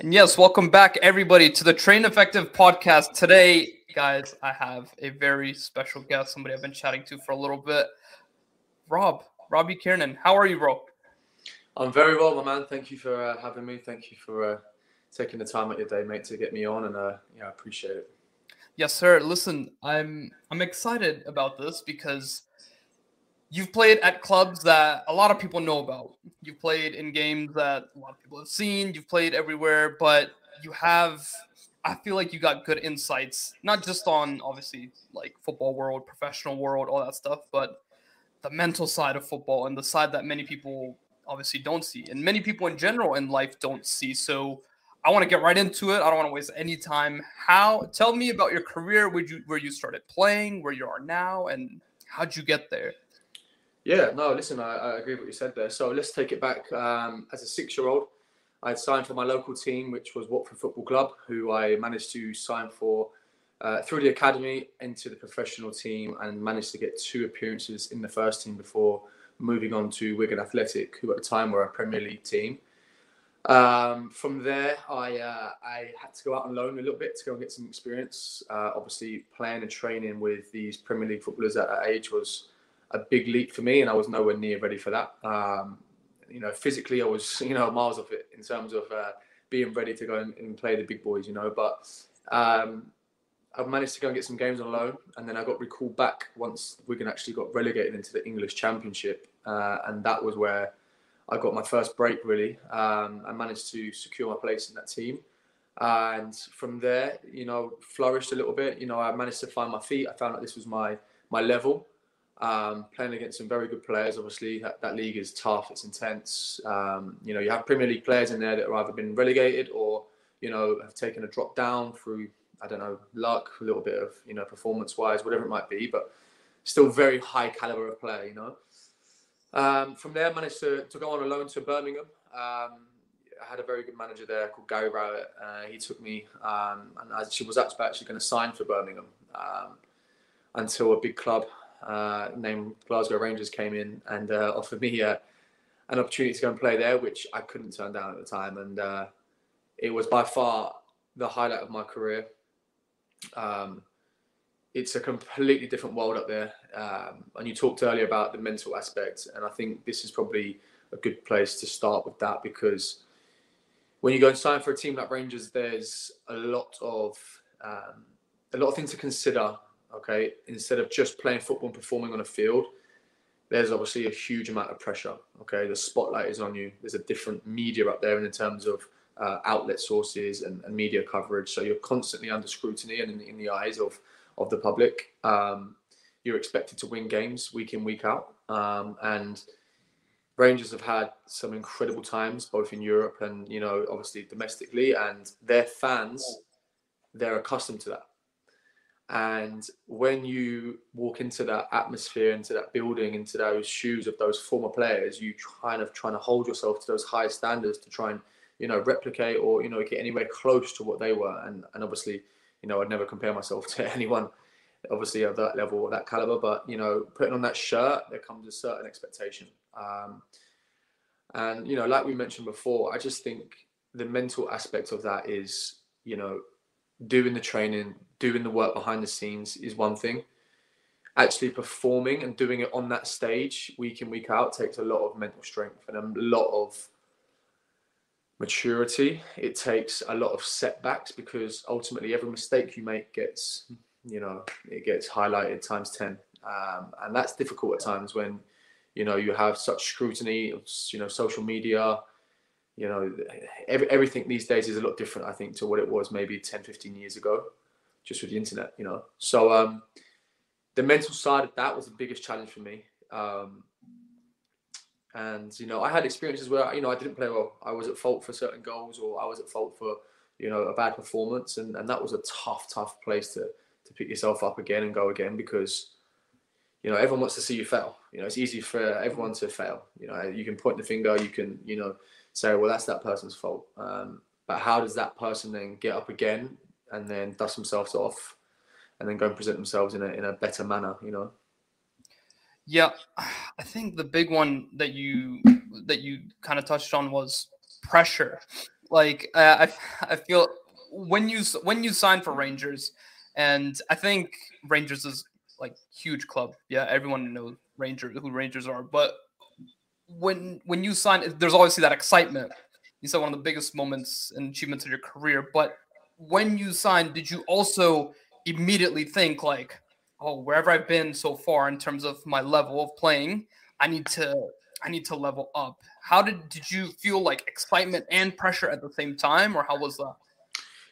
And yes, welcome back, everybody, to the Train Effective podcast. Today, guys, I have a very special guest, somebody I've been chatting to for a little bit. Rob, Robbie Kiernan. How are you, bro? I'm very well, my man. Thank you for uh, having me. Thank you for uh, taking the time out your day, mate, to get me on, and uh, yeah, I appreciate it. Yes, sir. Listen, I'm I'm excited about this because you've played at clubs that a lot of people know about. You've played in games that a lot of people have seen. You've played everywhere, but you have. I feel like you got good insights, not just on obviously like football world, professional world, all that stuff, but the mental side of football and the side that many people obviously don't see, and many people in general in life don't see. So I want to get right into it. I don't want to waste any time. How? Tell me about your career. Where you where you started playing, where you are now, and how'd you get there? Yeah, no, listen, I, I agree with what you said there. So let's take it back. Um, as a six-year-old, I had signed for my local team, which was Watford Football Club, who I managed to sign for uh, through the academy into the professional team, and managed to get two appearances in the first team before moving on to Wigan Athletic, who at the time were a Premier League team. Um, from there, I uh, I had to go out on loan a little bit to go and get some experience. Uh, obviously, playing and training with these Premier League footballers at that age was a big leap for me, and I was nowhere near ready for that. Um, you know, physically, I was you know miles off it in terms of uh, being ready to go and, and, play the big boys. You know, but um, I managed to go and get some games on loan, and then I got recalled back once Wigan actually got relegated into the English Championship, uh, and that was where I got my first break. Really, um, I managed to secure my place in that team, and from there, you know, flourished a little bit. You know, I managed to find my feet. I found that this was my my level, um, playing against some very good players. Obviously, that, that league is tough. It's intense. Um, you know, you have Premier League players in there that have either been relegated or you know have taken a drop down through I don't know luck, a little bit of you know performance wise, whatever it might be, but still very high caliber of player. You know. Um, from there, managed to, to go on a loan to Birmingham. Um, I had a very good manager there called Gary Rowett. Uh, he took me, um, and I was actually going to sign for Birmingham um, until a big club uh, named Glasgow Rangers came in and uh, offered me uh, an opportunity to go and play there, which I couldn't turn down at the time. And uh, it was by far the highlight of my career. Um, it's a completely different world up there. Um, and you talked earlier about the mental aspect, and I think this is probably a good place to start with that because when you go and sign for a team like Rangers, there's a lot of um, a lot of things to consider Okay, instead of just playing football and performing on a field, there's obviously a huge amount of pressure. Okay, the spotlight is on you. There's a different media up there in terms of uh, outlet sources and, and, media coverage. So you're constantly under scrutiny and in, in the eyes of of the public. Um, you're expected to win games week in week out, um, and Rangers have had some incredible times both in Europe and you know obviously domestically, and their fans they're accustomed to that. And when you walk into that atmosphere, into that building, into those shoes of those former players, you kind of trying to hold yourself to those high standards to try and, you know, replicate or, you know, get anywhere close to what they were. And, and obviously, you know, I'd never compare myself to anyone, obviously, of that level or that caliber. But, you know, putting on that shirt, there comes a certain expectation. Um, and, you know, like we mentioned before, I just think the mental aspect of that is, you know, doing the training, doing the work behind the scenes is one thing. Actually performing and doing it on that stage week in, week out takes a lot of mental strength and a lot of maturity. It takes a lot of setbacks because ultimately every mistake you make gets, you know, it gets highlighted times 10. Um, and that's difficult at times when, you know, you have such scrutiny, you know, social media, you know, every, everything these days is a lot different, I think, to what it was maybe 10, 15 years ago, just with the internet, you know. So um, the mental side of that was the biggest challenge for me. Um, and, you know, I had experiences where, you know, I didn't play well. I was at fault for certain goals or I was at fault for, you know, a bad performance. And, and that was a tough, tough place to, to pick yourself up again and go again because, you know, everyone wants to see you fail. You know, it's easy for everyone to fail. You know, you can point the finger, you can, you know, say, well, that's that person's fault. Um, but how does that person then get up again and then dust themselves off and then go and present themselves in a, in a better manner, you know? Yeah, I think the big one that you that you kind of touched on was pressure. like uh, I I feel when you when you sign for Rangers, and I think Rangers is like huge club. Yeah, everyone knows Rangers who Rangers are, but when when you sign, there's obviously that excitement. You said one of the biggest moments and achievements of your career, but when you signed, did you also immediately think like, oh, wherever I've been so far in terms of my level of playing, I need to I need to level up. How did did you feel like excitement and pressure at the same time, or how was that?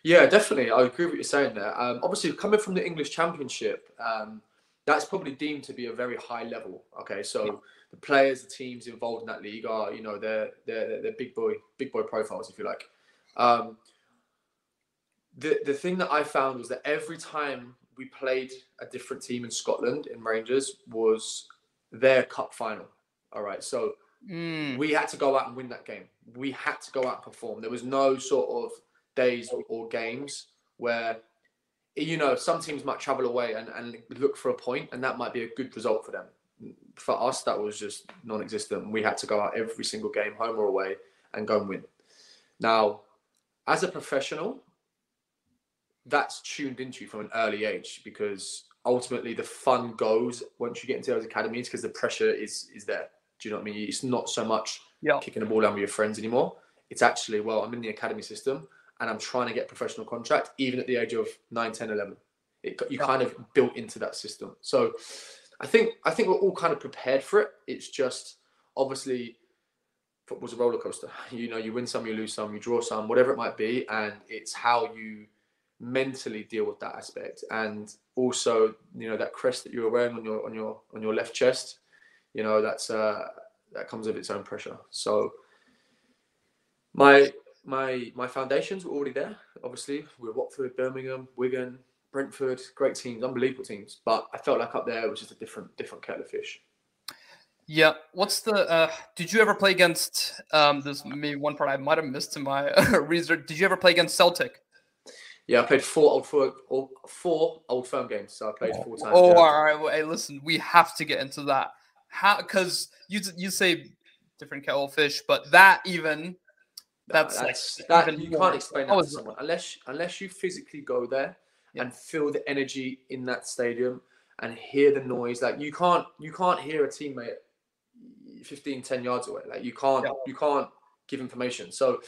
Yeah, definitely. I agree with what you're saying there. Um, obviously, coming from the English Championship, um, that's probably deemed to be a very high level. Okay, so yeah. the players, the teams involved in that league are, you know, they're they're, they're big boy big boy profiles, if you like. Um, the the thing that I found was that every time we played a different team in Scotland in Rangers was their cup final. All right, so mm. we had to go out and win that game. We had to go out and perform. There was no sort of days or games where you know some teams might travel away and, and look for a point and that might be a good result for them for us that was just non-existent we had to go out every single game home or away and go and win now as a professional that's tuned into you from an early age because ultimately the fun goes once you get into those academies because the pressure is is there do you know what i mean it's not so much yeah. kicking the ball down with your friends anymore it's actually well i'm in the academy system and I'm trying to get professional contract, even at the age of 9, 10, 11. It, you yeah. kind of built into that system. So I think I think we're all kind of prepared for it. It's just obviously football's a roller coaster. You know, you win some, you lose some, you draw some, whatever it might be, and it's how you mentally deal with that aspect. And also, you know, that crest that you're wearing on your on your on your left chest, you know, that's uh that comes with its own pressure. So my my my foundations were already there. Obviously, with Watford, Birmingham, Wigan, Brentford, great teams, unbelievable teams. But I felt like up there was just a different different kettle of fish. Yeah. What's the? Uh, did you ever play against? Um, there's maybe one part I might have missed in my research. Did you ever play against Celtic? Yeah, I played four old firm, four old firm games. So I played four times. Oh, yeah. all right. Well, hey, listen, we have to get into that. How? Because you you say different kettle of fish, but that even that's, that's like that you can't explain that to someone unless unless you physically go there yeah. and feel the energy in that stadium and hear the noise. Like you can't you can't hear a teammate 15, 10 yards away. Like you can't yeah. you can't give information. So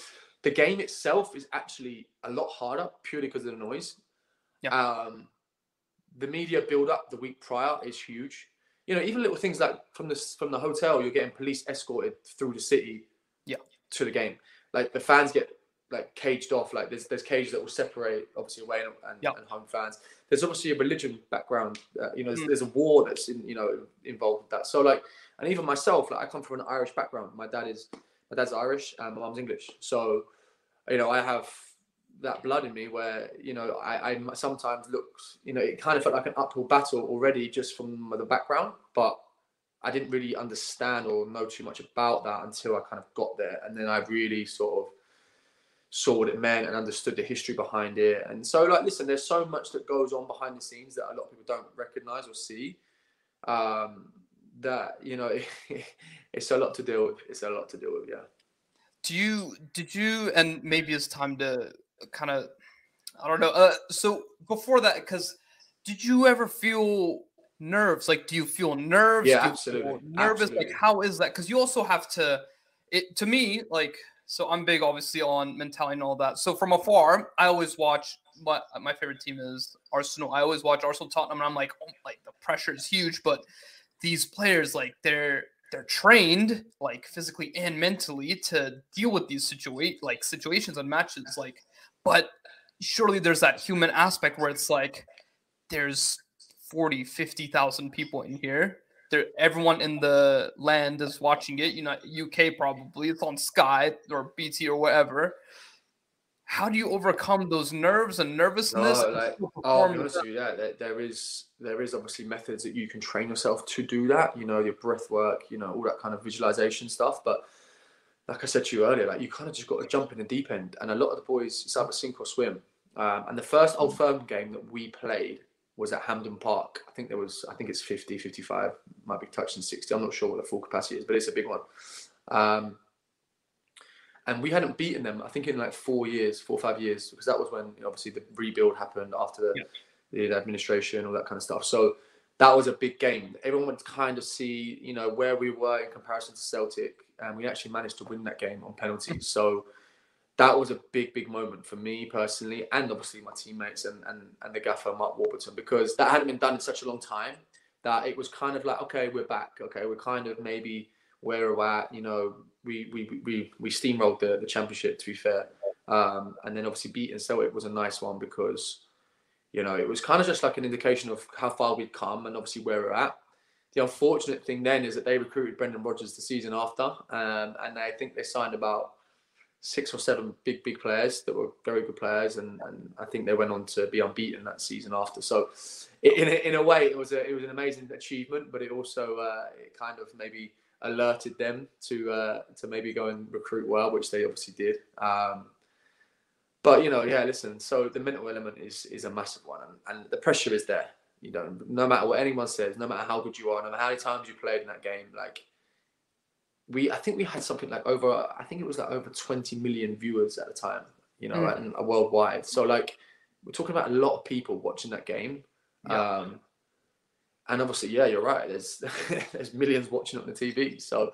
the game itself is actually a lot harder purely because of the noise. Yeah. Um, the media build up the week prior is huge. You know, even little things like from the from the hotel, you're getting police escorted through the city. Yeah. To the game like the fans get like caged off. Like there's there's cages that will separate obviously away and, and, yep. and home fans. There's obviously a religion background. Uh, you know, there's, mm. there's, a war that's in you know involved with that. So like, and even myself, like I come from an Irish background. My dad is my dad's Irish and my mom's English. So you know, I have that blood in me where you know I, I sometimes look you know it kind of felt like an uphill battle already just from the background but I didn't really understand or know too much about that until I kind of got there, and then I really sort of saw what it meant and understood the history behind it. And so, like, listen, there's so much that goes on behind the scenes that a lot of people don't recognize or see. Um, that you know, it's a lot to deal with. It's a lot to deal with. Yeah. Do you? Did you? And maybe it's time to kind of. I don't know. Uh, so before that, because did you ever feel nerves like do you feel nerves yeah absolutely nervous absolutely. like how is that because you also have to it to me like so i'm big obviously on mentality and all that so from afar i always watch what my favorite team is arsenal i always watch arsenal tottenham and i'm like oh like the pressure is huge but these players like they're they're trained like physically and mentally to deal with these situate like situations and matches like but surely there's that human aspect where it's like there's 40, 50,000 people in here. There, everyone in the land is watching it. You know, UK probably it's on Sky or BT or whatever. How do you overcome those nerves and nervousness? No, like, oh, honest with you, yeah, there, there is there is obviously methods that you can train yourself to do that. You know, your breath work, you know, all that kind of visualization stuff. But like I said to you earlier, like you kind of just got to jump in the deep end. And a lot of the boys, it's either sink or swim. Um, and the first Old Firm game that we played, was at Hampden Park. I think there was, I think it's 50, 55, might be touching 60. I'm not sure what the full capacity is, but it's a big one. Um, and we hadn't beaten them. I think in like four years, four or five years, because that was when you know, obviously the rebuild happened after the, yeah. the administration, all that kind of stuff. So that was a big game. Everyone wanted to kind of see, you know, where we were in comparison to Celtic, and we actually managed to win that game on penalties. Mm. So that was a big, big moment for me personally, and obviously my teammates and and, and the gaffer Mark Warburton, because that hadn't been done in such a long time that it was kind of like, okay, we're back. Okay, we're kind of maybe where we're at. You know, we we we we steamrolled the, the championship to be fair, um, and then obviously beating Celtic was a nice one because you know, it was kind of just like an indication of how far we'd come and obviously where we're at. The unfortunate thing then is that they recruited Brendan Rodgers the season after, um, and I think they signed about six or seven big, big players that were very good players, and, and I think they went on to be unbeaten that season after. So, in a, in a way, it was a it was an amazing achievement, but it also uh, it kind of maybe alerted them to uh, to maybe go and recruit well, which they obviously did. Um, but you know, yeah, listen. So the mental element is is a massive one, and, and the pressure is there. You know, no matter what anyone says, no matter how good you are, no matter how many times you played in that game, like we, I think we had something like over, I think it was like over 20 million viewers at the time. You know, mm. and worldwide. So like, we're talking about a lot of people watching that game. Yeah. Um, and obviously, yeah, you're right. There's there's millions watching on the TV. So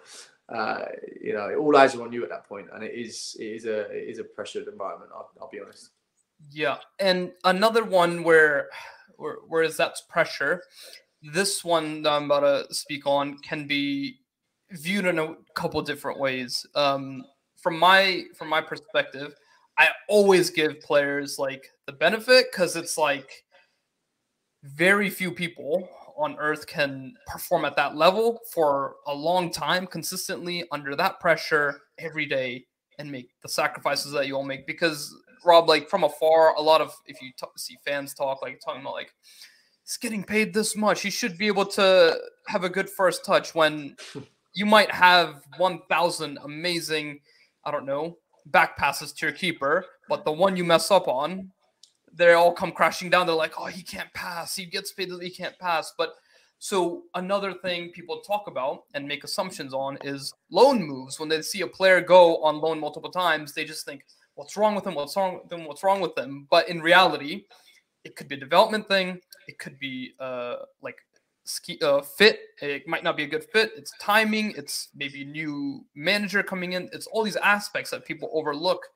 uh, you know, all eyes are on you at that point, and it is it is a it is a pressured environment. I'll, I'll be honest. Yeah, and another one where, where whereas that's pressure, this one that I'm about to speak on can be viewed in a couple different ways. Um, from my from my perspective, I always give players like the benefit because it's like very few people on earth can perform at that level for a long time consistently under that pressure every day and make the sacrifices that you all make. Because rob like from afar a lot of if you talk, see fans talk like talking about like he's getting paid this much. He should be able to have a good first touch when you might have 1000 amazing i don't know back passes to your keeper but the one you mess up on they all come crashing down. They're like, oh, he can't pass. He gets paid he can't pass. But so another thing people talk about and make assumptions on is loan moves. When they see a player go on loan multiple times, they just think, what's wrong with him? What's wrong with him? What's wrong with them? But in reality, it could be a development thing. It could be uh, like ski, uh, fit. It might not be a good fit. It's timing. It's maybe new manager coming in. It's all these aspects that people overlook.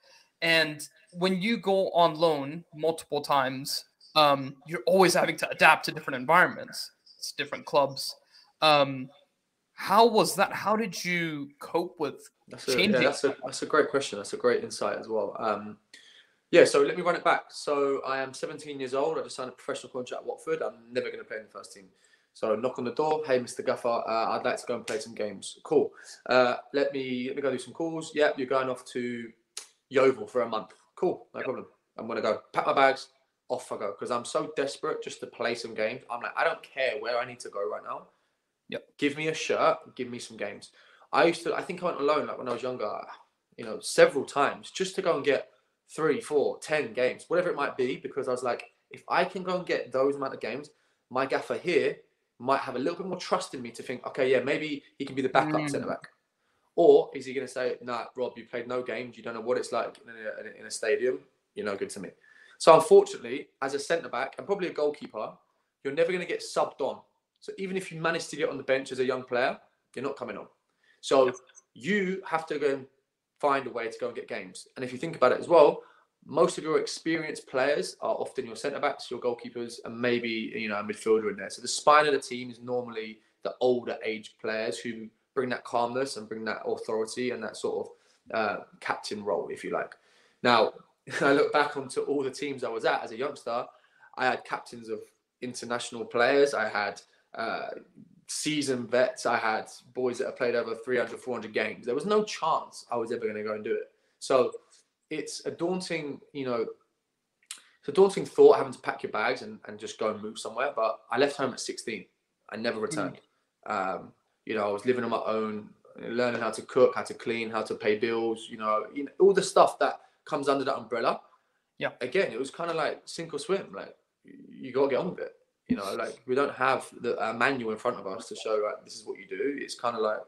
And when you go on loan multiple times, um, you're always having to adapt to different environments, it's different clubs. Um, how was that? How did you cope with that's a, changing? Yeah, that's a that's a great question. That's a great insight as well. Um, yeah, so let me run it back. So I am 17 years old. I just signed a professional contract at Watford. I'm never going to play in the first team. So knock on the door. Hey, Mr. Gaffer, uh, I'd like to go and play some games. Cool. Uh, let me let me go do some calls. Yep, you're going off to Yeovil for a month. Cool, no yep. problem. I'm gonna go pack my bags, off I go because I'm so desperate just to play some games. I'm like, I don't care where I need to go right now. Yep. Give me a shirt, give me some games. I used to, I think I went alone like when I was younger, you know, several times just to go and get three, four, ten games, whatever it might be, because I was like, if I can go and get those amount of games, my gaffer here might have a little bit more trust in me to think, okay, yeah, maybe he can be the backup mm. centre back. Or is he going to say, nah, Rob, you played no games. You don't know what it's like in a, in a stadium. You're no good to me. So unfortunately, as a centre back and probably a goalkeeper, you're never going to get subbed on. So even if you manage to get on the bench as a young player, you're not coming on. So you have to go and find a way to go and get games. And if you think about it as well, most of your experienced players are often your centre backs, your goalkeepers, and maybe you know a midfielder in there. So the spine of the team is normally the older age players who bring that calmness and bring that authority and that sort of uh, captain role, if you like. Now, I look back onto all the teams I was at as a youngster. I had captains of international players. I had uh, seasoned vets. I had boys that have played over 300, 400 games. There was no chance I was ever going to go and do it. So it's a daunting, you know, it's a daunting thought having to pack your bags and, and just go and move somewhere. But I left home at 16. I never returned. Mm. Um, you know, I was living on my own, learning how to cook, how to clean, how to pay bills, you know, you know all the stuff that comes under that umbrella. Yeah. Again, it was kind of like sink or swim. Like you got to get on with it. You know, like we don't have the manual in front of us to show like this is what you do. It's kind of like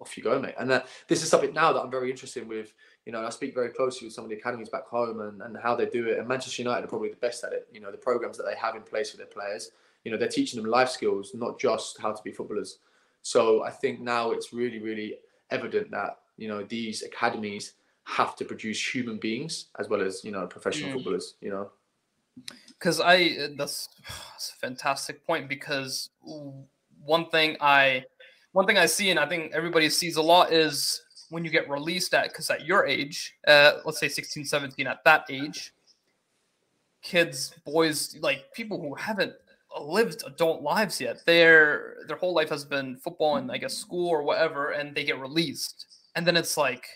off you go, mate. And that, this is something now that I'm very interested in with. You know, I speak very closely with some of the academies back home and, and how they do it. And Manchester United are probably the best at it. You know, the programs that they have in place for their players. You know, they're teaching them life skills, not just how to be footballers. So I think now it's really, really evident that you know these academies have to produce human beings as well as you know professional mm. footballers. You know, because I that's, that's a fantastic point because one thing I one thing I see and I think everybody sees a lot is when you get released at because at your age, uh, let's say 16, 17, at that age, kids, boys, like people who haven't lived adult lives yet. Their their whole life has been football and I guess school or whatever, and they get released, and then it's like,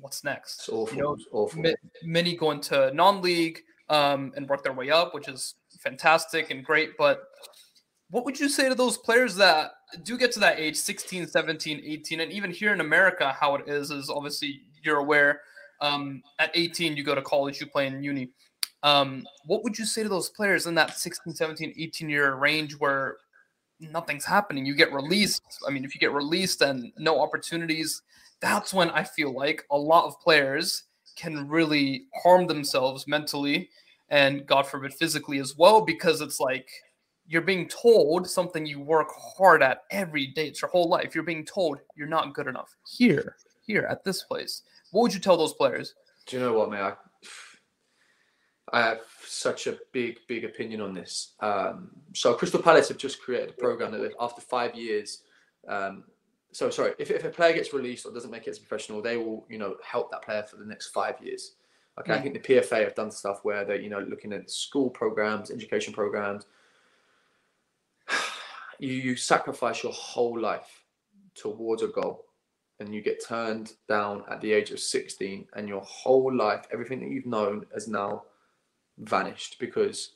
what's next? It's awful. You know, it's awful. many go into non-league um, and work their way up, which is fantastic and great. But what would you say to those players that do get to that age 16 17 18 and even here in america how it is is obviously you're aware um, at 18 you go to college you play in uni um, what would you say to those players in that 16 17 18 year range where nothing's happening you get released i mean if you get released and no opportunities that's when i feel like a lot of players can really harm themselves mentally and god forbid physically as well because it's like you're being told something you work hard at every day. It's your whole life. You're being told you're not good enough here, here at this place. What would you tell those players? Do you know what, man? I, have such a big, big opinion on this. Um, so Crystal Palace have just created a program that after five years, um, so sorry, if, if a player gets released or doesn't make it as a professional, they will, you know, help that player for the next five years. Okay, mm. I think the PFA have done stuff where they're, you know, looking at school programs, education programs, you, you sacrifice your whole life towards a goal and you get turned down at the age of 16 and your whole life everything that you've known has now vanished because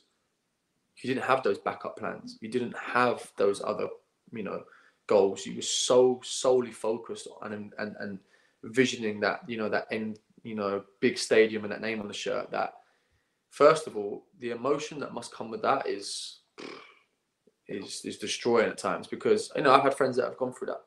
you didn't have those backup plans you didn't have those other you know goals you were so solely focused on and and, and visioning that you know that end you know big stadium and that name on the shirt that first of all the emotion that must come with that is is is destroying at times because you know I've had friends that have gone through that,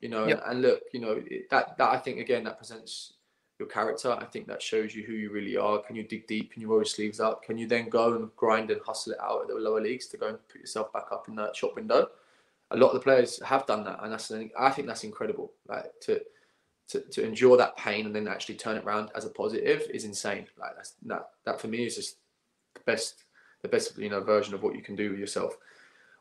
you know, yep. and, and, look, you know that that I think again that presents your character. I think that shows you who you really are. Can you dig deep? Can you roll your sleeves up? Can you then go and grind and hustle it out at the lower leagues to go and put yourself back up in that shop window? A lot of the players have done that, and that's I think that's incredible. Like to to, to endure that pain and then actually turn it around as a positive is insane. Like that's, that that for me is just the best the best you know version of what you can do with yourself.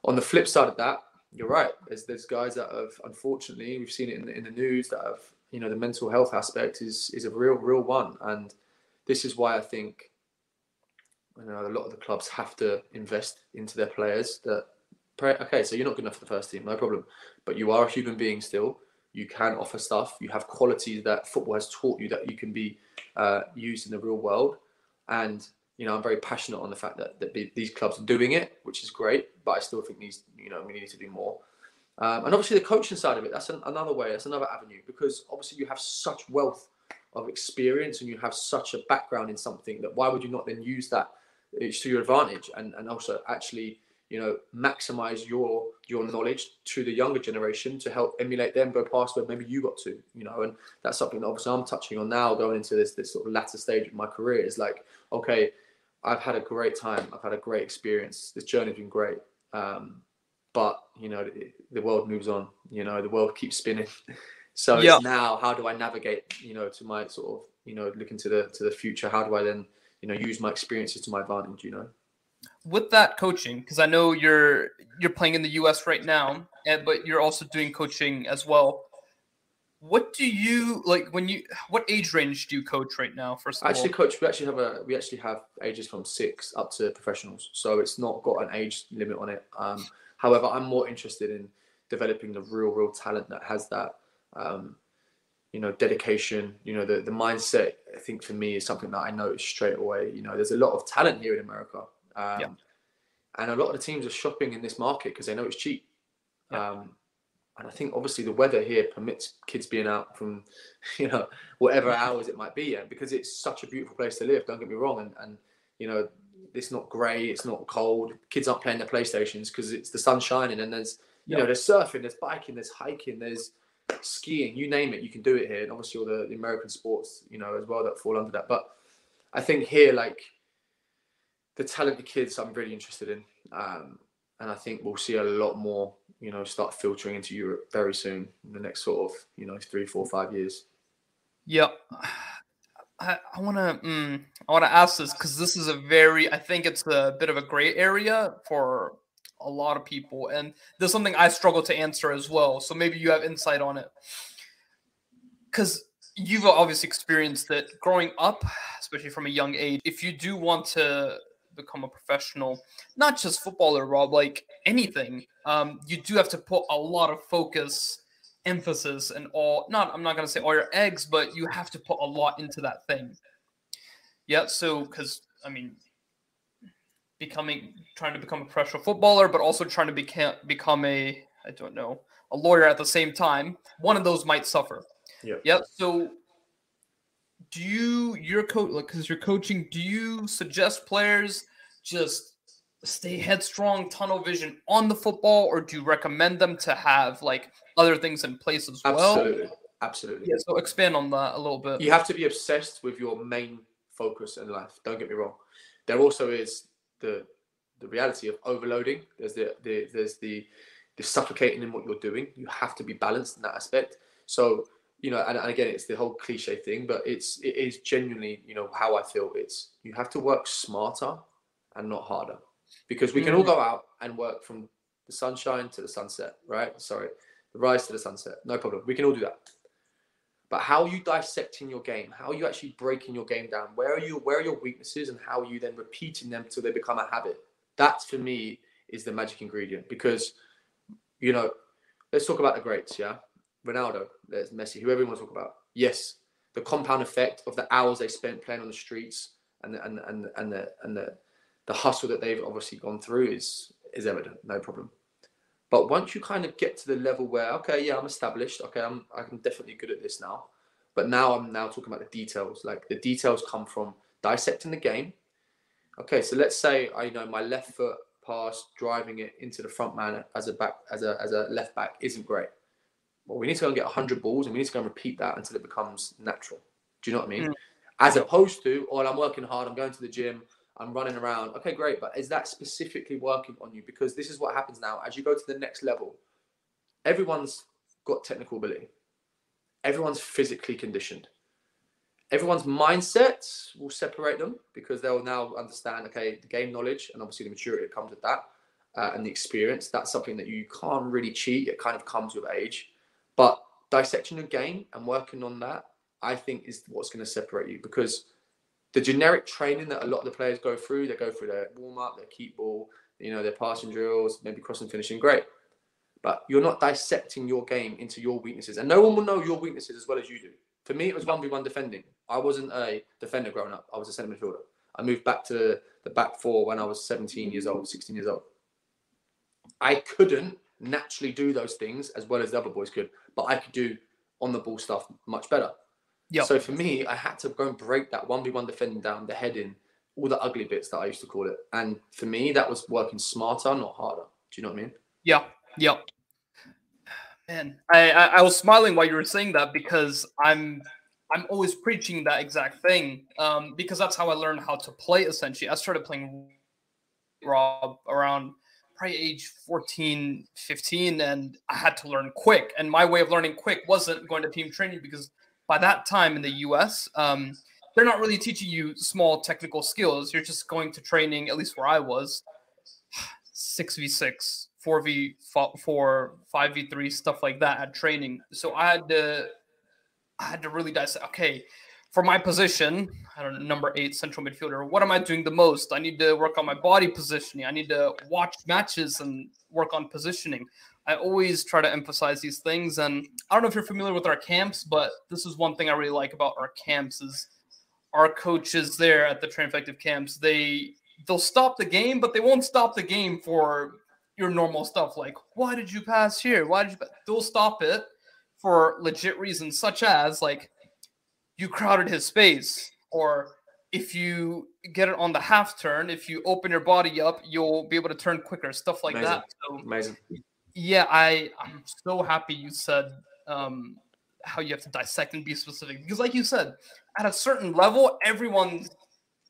On the flip side of that, you're right. There's there's guys that have unfortunately we've seen it in, in the news that have you know the mental health aspect is is a real real one, and this is why I think you know a lot of the clubs have to invest into their players. That okay, so you're not good enough for the first team, no problem, but you are a human being still. You can offer stuff. You have qualities that football has taught you that you can be uh, used in the real world, and you know, I'm very passionate on the fact that, that these clubs are doing it, which is great. But I still think these, you know, we need to do more. Um, and obviously, the coaching side of it, that's an, another way, that's another avenue, because obviously you have such wealth of experience and you have such a background in something that why would you not then use that to your advantage and, and also actually you know maximize your your knowledge to the younger generation to help emulate them go past where maybe you got to you know and that's something that obviously i'm touching on now going into this this sort of latter stage of my career is like okay I've had a great time. I've had a great experience. This journey's been great. Um, but you know, the, world moves on. You know, the world keeps spinning. So yeah. now, how do I navigate? You know, to my sort of you know looking to the to the future. How do I then you know use my experiences to my advantage? You know. With that coaching, because I know you're you're playing in the U.S. right now, and but you're also doing coaching as well what do you like when you what age range do you coach right now first of actually all? coach we actually have a we actually have ages from six up to professionals so it's not got an age limit on it um, however i'm more interested in developing the real real talent that has that um, you know dedication you know the, the mindset i think for me is something that i noticed straight away you know there's a lot of talent here in america um, yeah. and a lot of the teams are shopping in this market because they know it's cheap yeah. um, and I think obviously the weather here permits kids being out from, you know, whatever hours it might be, and because it's such a beautiful place to live. Don't get me wrong, and and you know, it's not grey, it's not cold. Kids aren't playing their PlayStations because it's the sun shining, and there's you know, there's surfing, there's biking, there's hiking, there's skiing, you name it, you can do it here. And obviously all the, the American sports, you know, as well that fall under that. But I think here, like the talented kids, I'm really interested in, um, and I think we'll see a lot more, you know, start filtering into Europe very soon in the next sort of, you know, three, four, five years. Yep. I, want to mm, I want to ask this because this is a very I think it's a bit of a gray area for a lot of people, and there's something I struggle to answer as well. So maybe you have insight on it because you've obviously experienced that growing up, especially from a young age. If you do want to become a professional, not just footballer, Rob, like anything, um, you do have to put a lot of focus emphasis and all not i'm not going to say all your eggs but you have to put a lot into that thing. Yeah so because i mean becoming trying to become a professional footballer but also trying to become become a i don't know a lawyer at the same time one of those might suffer. Yeah. Yeah so do you your coach like because you're coaching do you suggest players just stay headstrong, tunnel vision on the football, or do you recommend them to have like other things in place as well? Absolutely. Absolutely. Yeah, so expand on that a little bit. You have to be obsessed with your main focus in life. Don't get me wrong. There also is the the reality of overloading. There's the, the there's the the suffocating in what you're doing. You have to be balanced in that aspect. So you know, and, and again, it's the whole cliche thing, but it's it is genuinely you know how I feel. It's you have to work smarter and not harder because we can all mm. go out and work from the sunshine to the sunset, right? Sorry, rise to the sunset. No problem. We can all do that. But how are you dissecting your game? How are you actually breaking your game down? Where are you? Where are your weaknesses, and how are you then repeating them till they become a habit? That for me is the magic ingredient because, you know, let's talk about the greats. Yeah, Ronaldo, there's Messi, whoever you want to talk about. Yes, the compound effect of the hours they spent playing on the streets and the, and and and the and the the hustle that they've obviously gone through is is evident, no problem. But once you kind of get to the level where, okay, yeah, I'm established, okay, I'm I'm definitely good at this now. But now I'm now talking about the details. Like the details come from dissecting the game. Okay, so let's say I you know my left foot pass driving it into the front man as a back as a as a left back isn't great. Well, we need to go and get 100 balls and we need to go and repeat that until it becomes natural. Do you know what I mean? Mm. As opposed to, oh, I'm working hard, I'm going to the gym, I'm running around. Okay, great. But is that specifically working on you? Because this is what happens now. As you go to the next level, everyone's got technical ability, everyone's physically conditioned. Everyone's mindset will separate them because they'll now understand, okay, the game knowledge and obviously the maturity that comes with that uh, and the experience. That's something that you can't really cheat. It kind of comes with age. But dissecting a game and working on that, I think, is what's going to separate you because the generic training that a lot of the players go through, they go through their warm up, their keep ball, you know, their passing drills, maybe crossing finishing, great. But you're not dissecting your game into your weaknesses. And no one will know your weaknesses as well as you do. For me, it was 1v1 defending. I wasn't a defender growing up, I was a centre midfielder. I moved back to the back four when I was 17 years old, 16 years old. I couldn't naturally do those things as well as the other boys could, but I could do on the ball stuff much better. Yep. So for me, I had to go and break that 1v1 defending down, the heading, all the ugly bits that I used to call it. And for me, that was working smarter, not harder. Do you know what I mean? Yeah. Yeah. Man, I, I, I was smiling while you were saying that because I'm I'm always preaching that exact thing um, because that's how I learned how to play. Essentially, I started playing Rob around probably age 14, 15, and I had to learn quick. And my way of learning quick wasn't going to team training because by that time in the US, um, they're not really teaching you small technical skills. You're just going to training, at least where I was, 6v6, 4v4, 5v3, stuff like that at training. So I had to, I had to really dissect, okay, for my position, I don't know, number eight central midfielder, what am I doing the most? I need to work on my body positioning. I need to watch matches and work on positioning. I always try to emphasize these things. And I don't know if you're familiar with our camps, but this is one thing I really like about our camps is our coaches there at the train effective camps. They they'll stop the game, but they won't stop the game for your normal stuff like why did you pass here? Why did you? They'll stop it for legit reasons, such as like you crowded his space, or if you get it on the half turn, if you open your body up, you'll be able to turn quicker, stuff like Amazing. that. So Amazing yeah, I I'm so happy you said um, how you have to dissect and be specific because, like you said, at a certain level, everyone's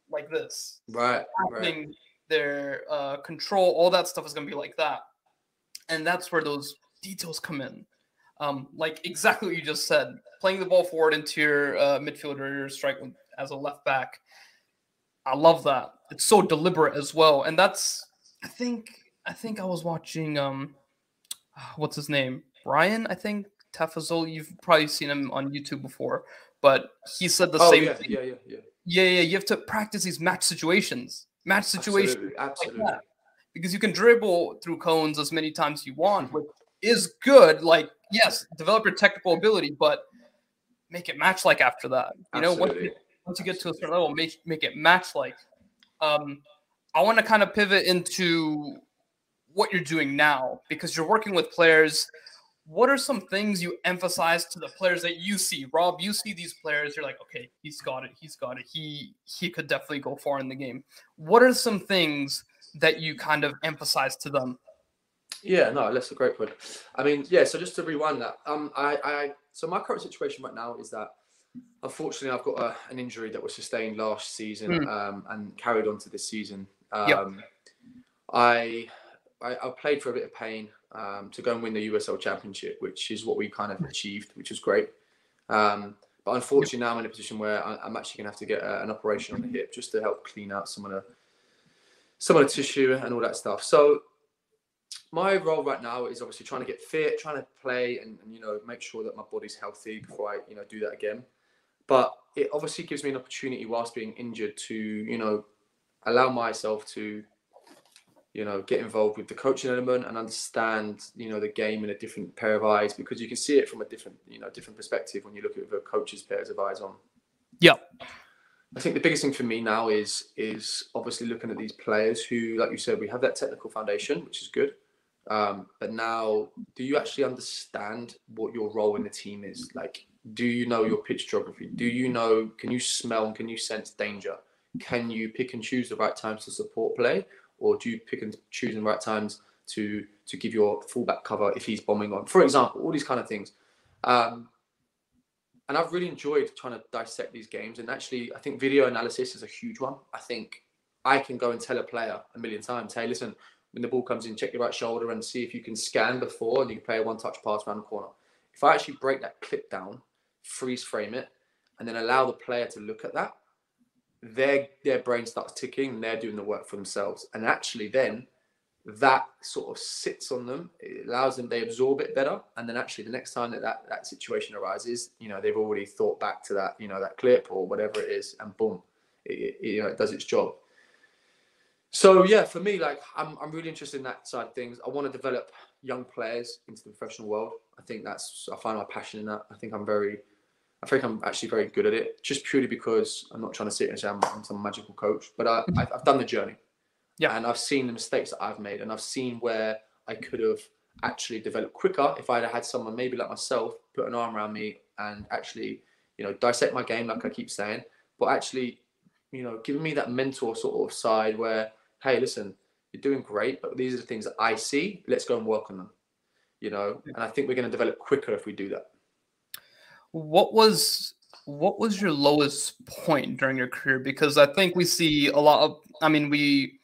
like this. Right. Right. Their uh, control, all that stuff is going to be like that, and that's where those details come in. Um, like exactly what you just said, playing the ball forward into your uh, midfielder, your strike as a left back. I love that. It's so deliberate as well, and that's I think I think I was watching um, what's his name, Brian. I think Tafazol. You've probably seen him on YouTube before, but he said the oh, same yeah, thing. Yeah, yeah, yeah. Yeah, yeah. You have to practice these match situations, match situations, Absolutely. Absolutely. like because you can dribble through cones as many times you want, which is good. Like, yes, develop your technical ability, but make it match like after that. You know, once you, once you get to a certain level, make make it match like. Um, I want to kind of pivot into what you're doing now because you're working with players. What are some things you emphasize to the players that you see? Rob, you see these players, you're like, okay, he's got it, he's got it. He he could definitely go far in the game. What are some things that you kind of emphasize to them? Yeah, no, that's a great point. I mean, yeah. So just to rewind that, um, I, I, so my current situation right now is that, unfortunately, I've got a, an injury that was sustained last season, Mm. um, and carried on to this season. Um, Yep. I, I, I played for a bit of pain, um, to go and win the USL Championship, which is what we kind of achieved, which was great. Um, but unfortunately, now I'm in a position where I, I'm actually going to have to get a, an operation on the hip just to help clean out some of the, some of the tissue and all that stuff. So my role right now is obviously trying to get fit, trying to play, and, and you know make sure that my body's healthy before I you know do that again. But it obviously gives me an opportunity whilst being injured to you know allow myself to you know get involved with the coaching element and understand you know the game in a different pair of eyes because you can see it from a different you know different perspective when you look at it with a coach's pairs of eyes on. Yeah. I think the biggest thing for me now is is obviously looking at these players who, like you said, we have that technical foundation, which is good. Um, but now, do you actually understand what your role in the team is? Like, do you know your pitch geography? Do you know? Can you smell and can you sense danger? Can you pick and choose the right times to support play, or do you pick and choose in the right times to to give your fullback cover if he's bombing on? For example, all these kind of things. Um, and I've really enjoyed trying to dissect these games. And actually, I think video analysis is a huge one. I think I can go and tell a player a million times, hey, listen, when the ball comes in, check your right shoulder and see if you can scan before and you can play a one touch pass around the corner. If I actually break that clip down, freeze frame it, and then allow the player to look at that, their their brain starts ticking and they're doing the work for themselves. And actually then that sort of sits on them. It allows them, they absorb it better. And then actually the next time that, that that situation arises, you know, they've already thought back to that, you know, that clip or whatever it is, and boom, it, it, you know, it does its job. So yeah, for me, like I'm, I'm really interested in that side of things. I want to develop young players into the professional world. I think that's I find my passion in that. I think I'm very, I think I'm actually very good at it. Just purely because I'm not trying to sit and say I'm, I'm some magical coach, but I, mm-hmm. I've, I've done the journey. Yeah. And I've seen the mistakes that I've made, and I've seen where I could have actually developed quicker if I'd had someone maybe like myself put an arm around me and actually, you know, dissect my game like I keep saying, but actually, you know, giving me that mentor sort of side where, hey, listen, you're doing great, but these are the things that I see. Let's go and work on them. You know, and I think we're going to develop quicker if we do that. What was what was your lowest point during your career? Because I think we see a lot of. I mean, we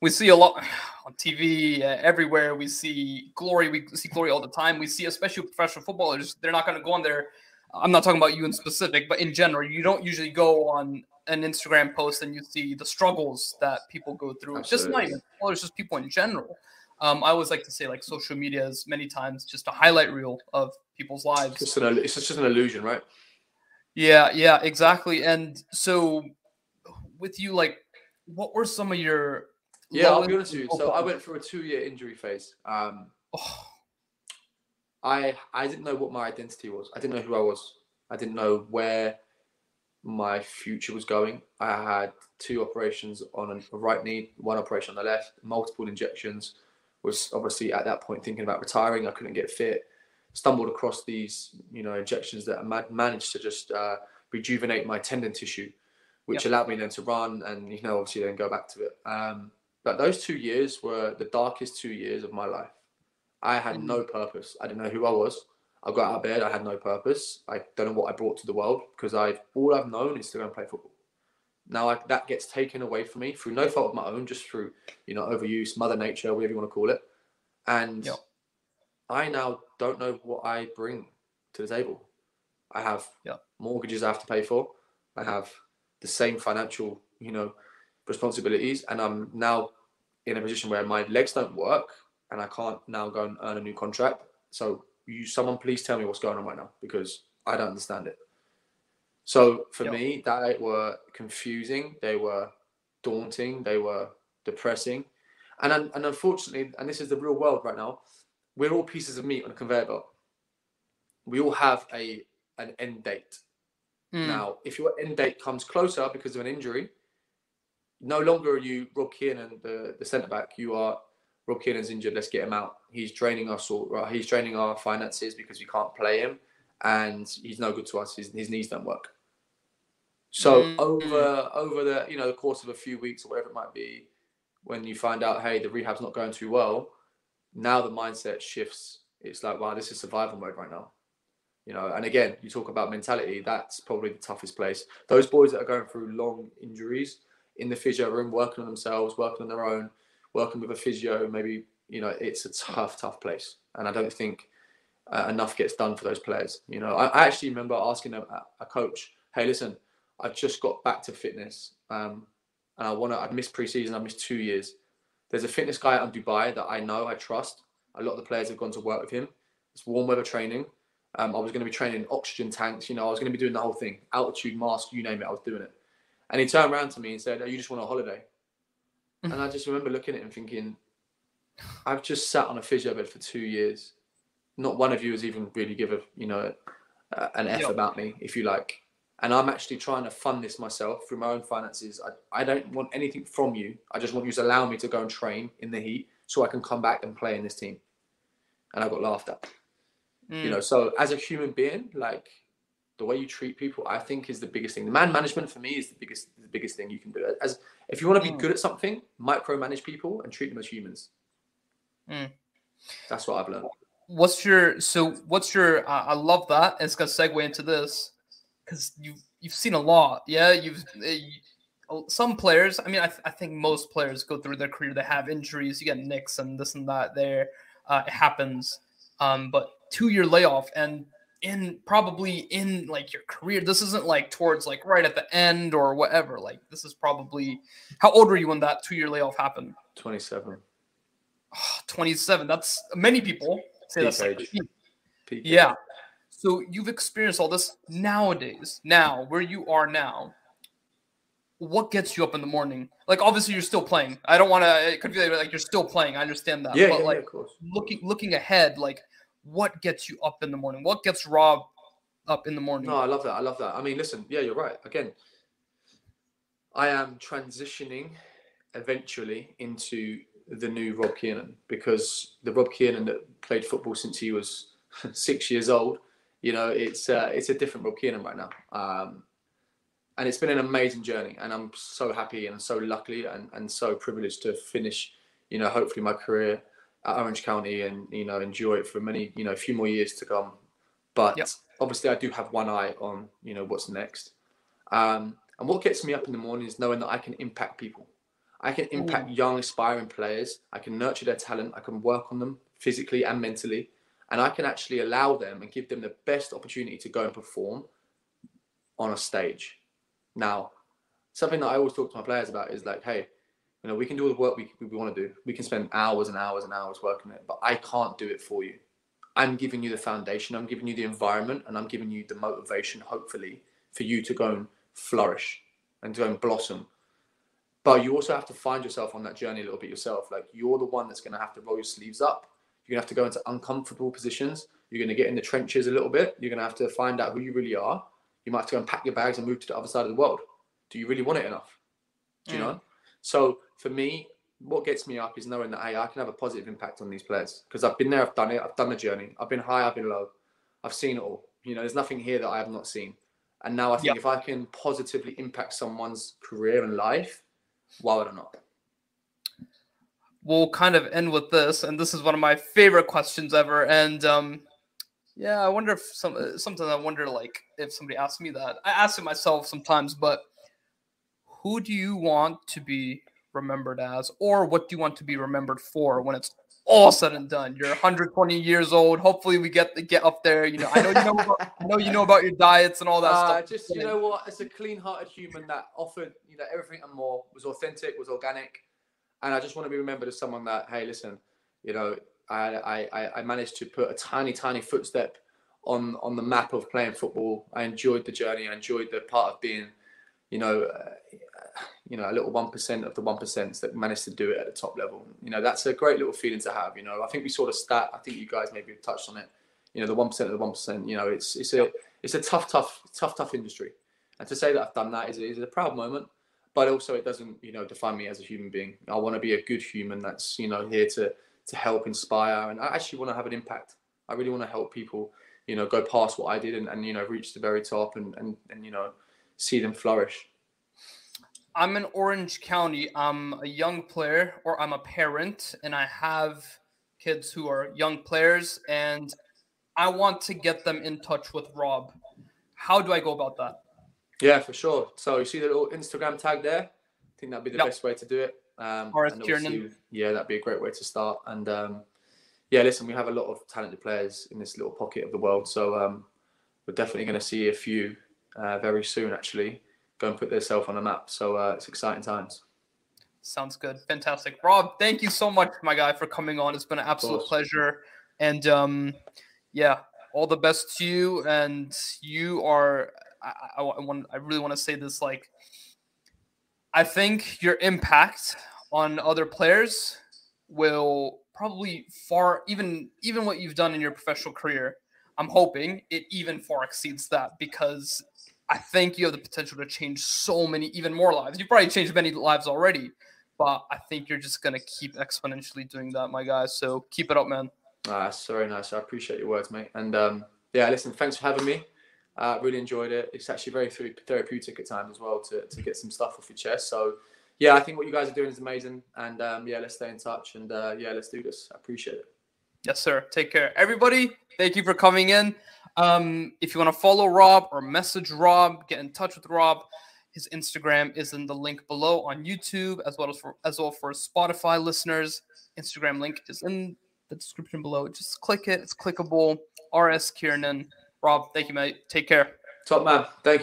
we see a lot on TV uh, everywhere. We see glory. We see glory all the time. We see, especially professional footballers, they're not going to go on there. I'm not talking about you in specific, but in general, you don't usually go on an Instagram post and you see the struggles that people go through. Just not Absolutely. even footballers, just people in general. Um, I always like to say, like social media is many times just a highlight reel of people's lives. It's just an, it's just an illusion, right? Yeah, yeah, exactly. And so, with you, like, what were some of your? Yeah, I'll be honest with you. So I went through a two-year injury phase. Um, Oh, I I didn't know what my identity was. I didn't know who I was. I didn't know where my future was going. I had two operations on a right knee, one operation on the left, multiple injections. Was obviously at that point thinking about retiring. I couldn't get fit. Stumbled across these, you know, injections that ma- managed to just uh, rejuvenate my tendon tissue, which allowed me then to run and you know obviously then go back to it. Um, but those two years were the darkest two years of my life. I had no purpose. I didn't know who I was. I got out of bed. I had no purpose. I don't know what I brought to the world because I've all I've known is to go and play football. Now I, that gets taken away from me through no fault of my own, just through you know overuse, Mother Nature, whatever you want to call it, and yep. I now don't know what I bring to the table. I have yep. mortgages I have to pay for. I have the same financial, you know, responsibilities, and I'm now in a position where my legs don't work, and I can't now go and earn a new contract. So, you, someone, please tell me what's going on right now because I don't understand it. So for yep. me, that were confusing. They were daunting. They were depressing, and and unfortunately, and this is the real world right now. We're all pieces of meat on a conveyor belt. We all have a an end date. Mm. Now, if your end date comes closer because of an injury, no longer are you Rob Kiernan, the, the centre back. You are Rob Kiernan's injured. Let's get him out. He's draining us all. Right? He's draining our finances because we can't play him and he's no good to us. His, his knees don't work. So mm-hmm. over over the you know the course of a few weeks or whatever it might be, when you find out hey the rehab's not going too well, now the mindset shifts. It's like wow this is survival mode right now, you know. And again you talk about mentality. That's probably the toughest place. Those boys that are going through long injuries in the physio room, working on themselves, working on their own, working with a physio, maybe you know it's a tough tough place. And I don't think uh, enough gets done for those players. You know, I, I actually remember asking a, a, coach, "Hey, listen, I've just got back to fitness, um, and I want to. I've missed preseason. I've missed two years. There's a fitness guy out in Dubai that I know, I trust. A lot of the players have gone to work with him. It's warm weather training. Um, I was going to be training oxygen tanks. You know, I was going to be doing the whole thing, altitude mask, you name it. I was doing it. And he turned around to me and said, "Oh, you just want a holiday?" and I just remember looking at him thinking, "I've just sat on a physio bed for two years." Not one of you has even really give a you know uh, an F yep. about me, if you like. And I'm actually trying to fund this myself through my own finances. I, I don't want anything from you. I just want you to allow me to go and train in the heat so I can come back and play in this team. And I got laughed at. Mm. You know, so as a human being, like the way you treat people, I think is the biggest thing. The man management for me is the biggest the biggest thing you can do. As if you want to be mm. good at something, micromanage people and treat them as humans. Mm. That's what I've learned what's your so what's your uh, i love that and it's gonna segue into this because you you've seen a lot yeah? You've uh, you, some players i mean I, th- I think most players go through their career they have injuries you get nicks and this and that there uh, it happens um but two year layoff and in probably in like your career this isn't like towards like right at the end or whatever like this is probably how old were you when that two year layoff happened? 27 oh, 27 that's many people say that's like yeah. So you've experienced all this nowadays. Now, where you are now, what gets you up in the morning? Like obviously you're still playing. I don't want to. It could be like you're still playing. I understand that. Yeah, but yeah, like yeah, of course. looking looking ahead, like what gets you up in the morning? What gets Rob up in the morning? No, I love that. I love that. I mean, listen. Yeah, you're right. Again, I am transitioning eventually into the new Rob Kiernan because the Rob Kiernan that played football since he was six years old, you know, it's uh, it's a different Rob Kiernan right now. Um, and it's been an amazing journey, and I'm so happy and so lucky and, and so privileged to finish, you know, hopefully my career at Orange County and you know enjoy it for many, you know, a few more years to come. But yep. obviously, I do have one eye on you know what's next. Um, and what gets me up in the morning is knowing that I can impact people. I can impact mm. young aspiring players. I can nurture their talent. I can work on them physically and mentally. And I can actually allow them and give them the best opportunity to go and perform on a stage. Now, something that I always talk to my players about is like, hey, you know, we can do all the work we, we want to do. We can spend hours and hours and hours working it, but I can't do it for you. I'm giving you the foundation, I'm giving you the environment, and I'm giving you the motivation, hopefully, for you to go and flourish and to go and blossom but you also have to find yourself on that journey a little bit yourself. Like you're the one that's going to have to roll your sleeves up. You're going to have to go into uncomfortable positions. You're going to get in the trenches a little bit. You're going to have to find out who you really are. You might have to go and pack your bags and move to the other side of the world. Do you really want it enough? Do you mm. know? So for me, what gets me up is knowing that hey, I can have a positive impact on these players because I've been there, I've done it, I've done the journey, I've been high, I've been low, I've seen it all. You know, there's nothing here that I have not seen. And now I think yep. if I can positively impact someone's career and life, why would I not? We'll kind of end with this, and this is one of my favorite questions ever. And um, Yeah, I wonder if some uh, sometimes I wonder like if somebody asks me that. I ask it myself sometimes, but who do you want to be remembered as, or what do you want to be remembered for when it's all said and done? You're 120 years old. Hopefully, we get to get up there. You know, I know you know. About, I know you know about your diets and all that uh, stuff. Just you know what, as a clean-hearted human that offered you know everything and more, was authentic, was organic, and I just want to be remembered as someone that hey, listen, you know, I, I, I managed to put a tiny, tiny footstep on on the map of playing football. I enjoyed the journey. I enjoyed the part of being, you know, uh, you know, a little one percent of the one percent that managed to do it at the top level. You know, that's a great little feeling to have. You know, I think we saw the stat. I think you guys maybe touched on it. You know, the one percent of the one percent. You know, it's it's a it's a tough, tough, tough, tough industry. And to say that I've done that is, is a proud moment. But also, it doesn't, you know, define me as a human being. I want to be a good human that's, you know, here to to help inspire and I actually want to have an impact. I really want to help people, you know, go past what I did and, and you know, reach the very top and, and, and, you know, see them flourish. I'm in Orange County. I'm a young player or I'm a parent and I have kids who are young players and I want to get them in touch with Rob. How do I go about that? Yeah, for sure. So you see the little Instagram tag there? I think that'd be the yep. best way to do it. Um. Yeah, that'd be a great way to start. And um, yeah, listen, we have a lot of talented players in this little pocket of the world, so um, we're definitely going to see a few uh, very soon. Actually, go and put themselves on the map. So uh, it's exciting times. Sounds good, fantastic, Rob. Thank you so much, my guy, for coming on. It's been an absolute pleasure, and um, yeah, all the best to you. And you are, I, I, I want, I really want to say this, like I think your impact on other players will probably far even even what you've done in your professional career. I'm hoping it even far exceeds that because I think you have the potential to change so many even more lives. You've probably changed many lives already, but I think you're just gonna keep exponentially doing that, my guy. So keep it up, man. Ah, that's very nice. I appreciate your words, mate. And um, yeah, listen, thanks for having me. Uh, really enjoyed it. It's actually very therapeutic at times as well to, to get some stuff off your chest. So, yeah, I think what you guys are doing is amazing. And um, yeah, let's stay in touch. And uh, yeah, let's do this. I appreciate it. Yes, sir. Take care. Everybody, thank you for coming in. Um, if you want to follow Rob or message Rob, get in touch with Rob. His Instagram is in the link below on YouTube, as well as for as well for Spotify listeners. Instagram link is in the description below. Just click it. It's clickable. RS Kiernan. Rob, thank you, mate. Take care. Top man. Thank you.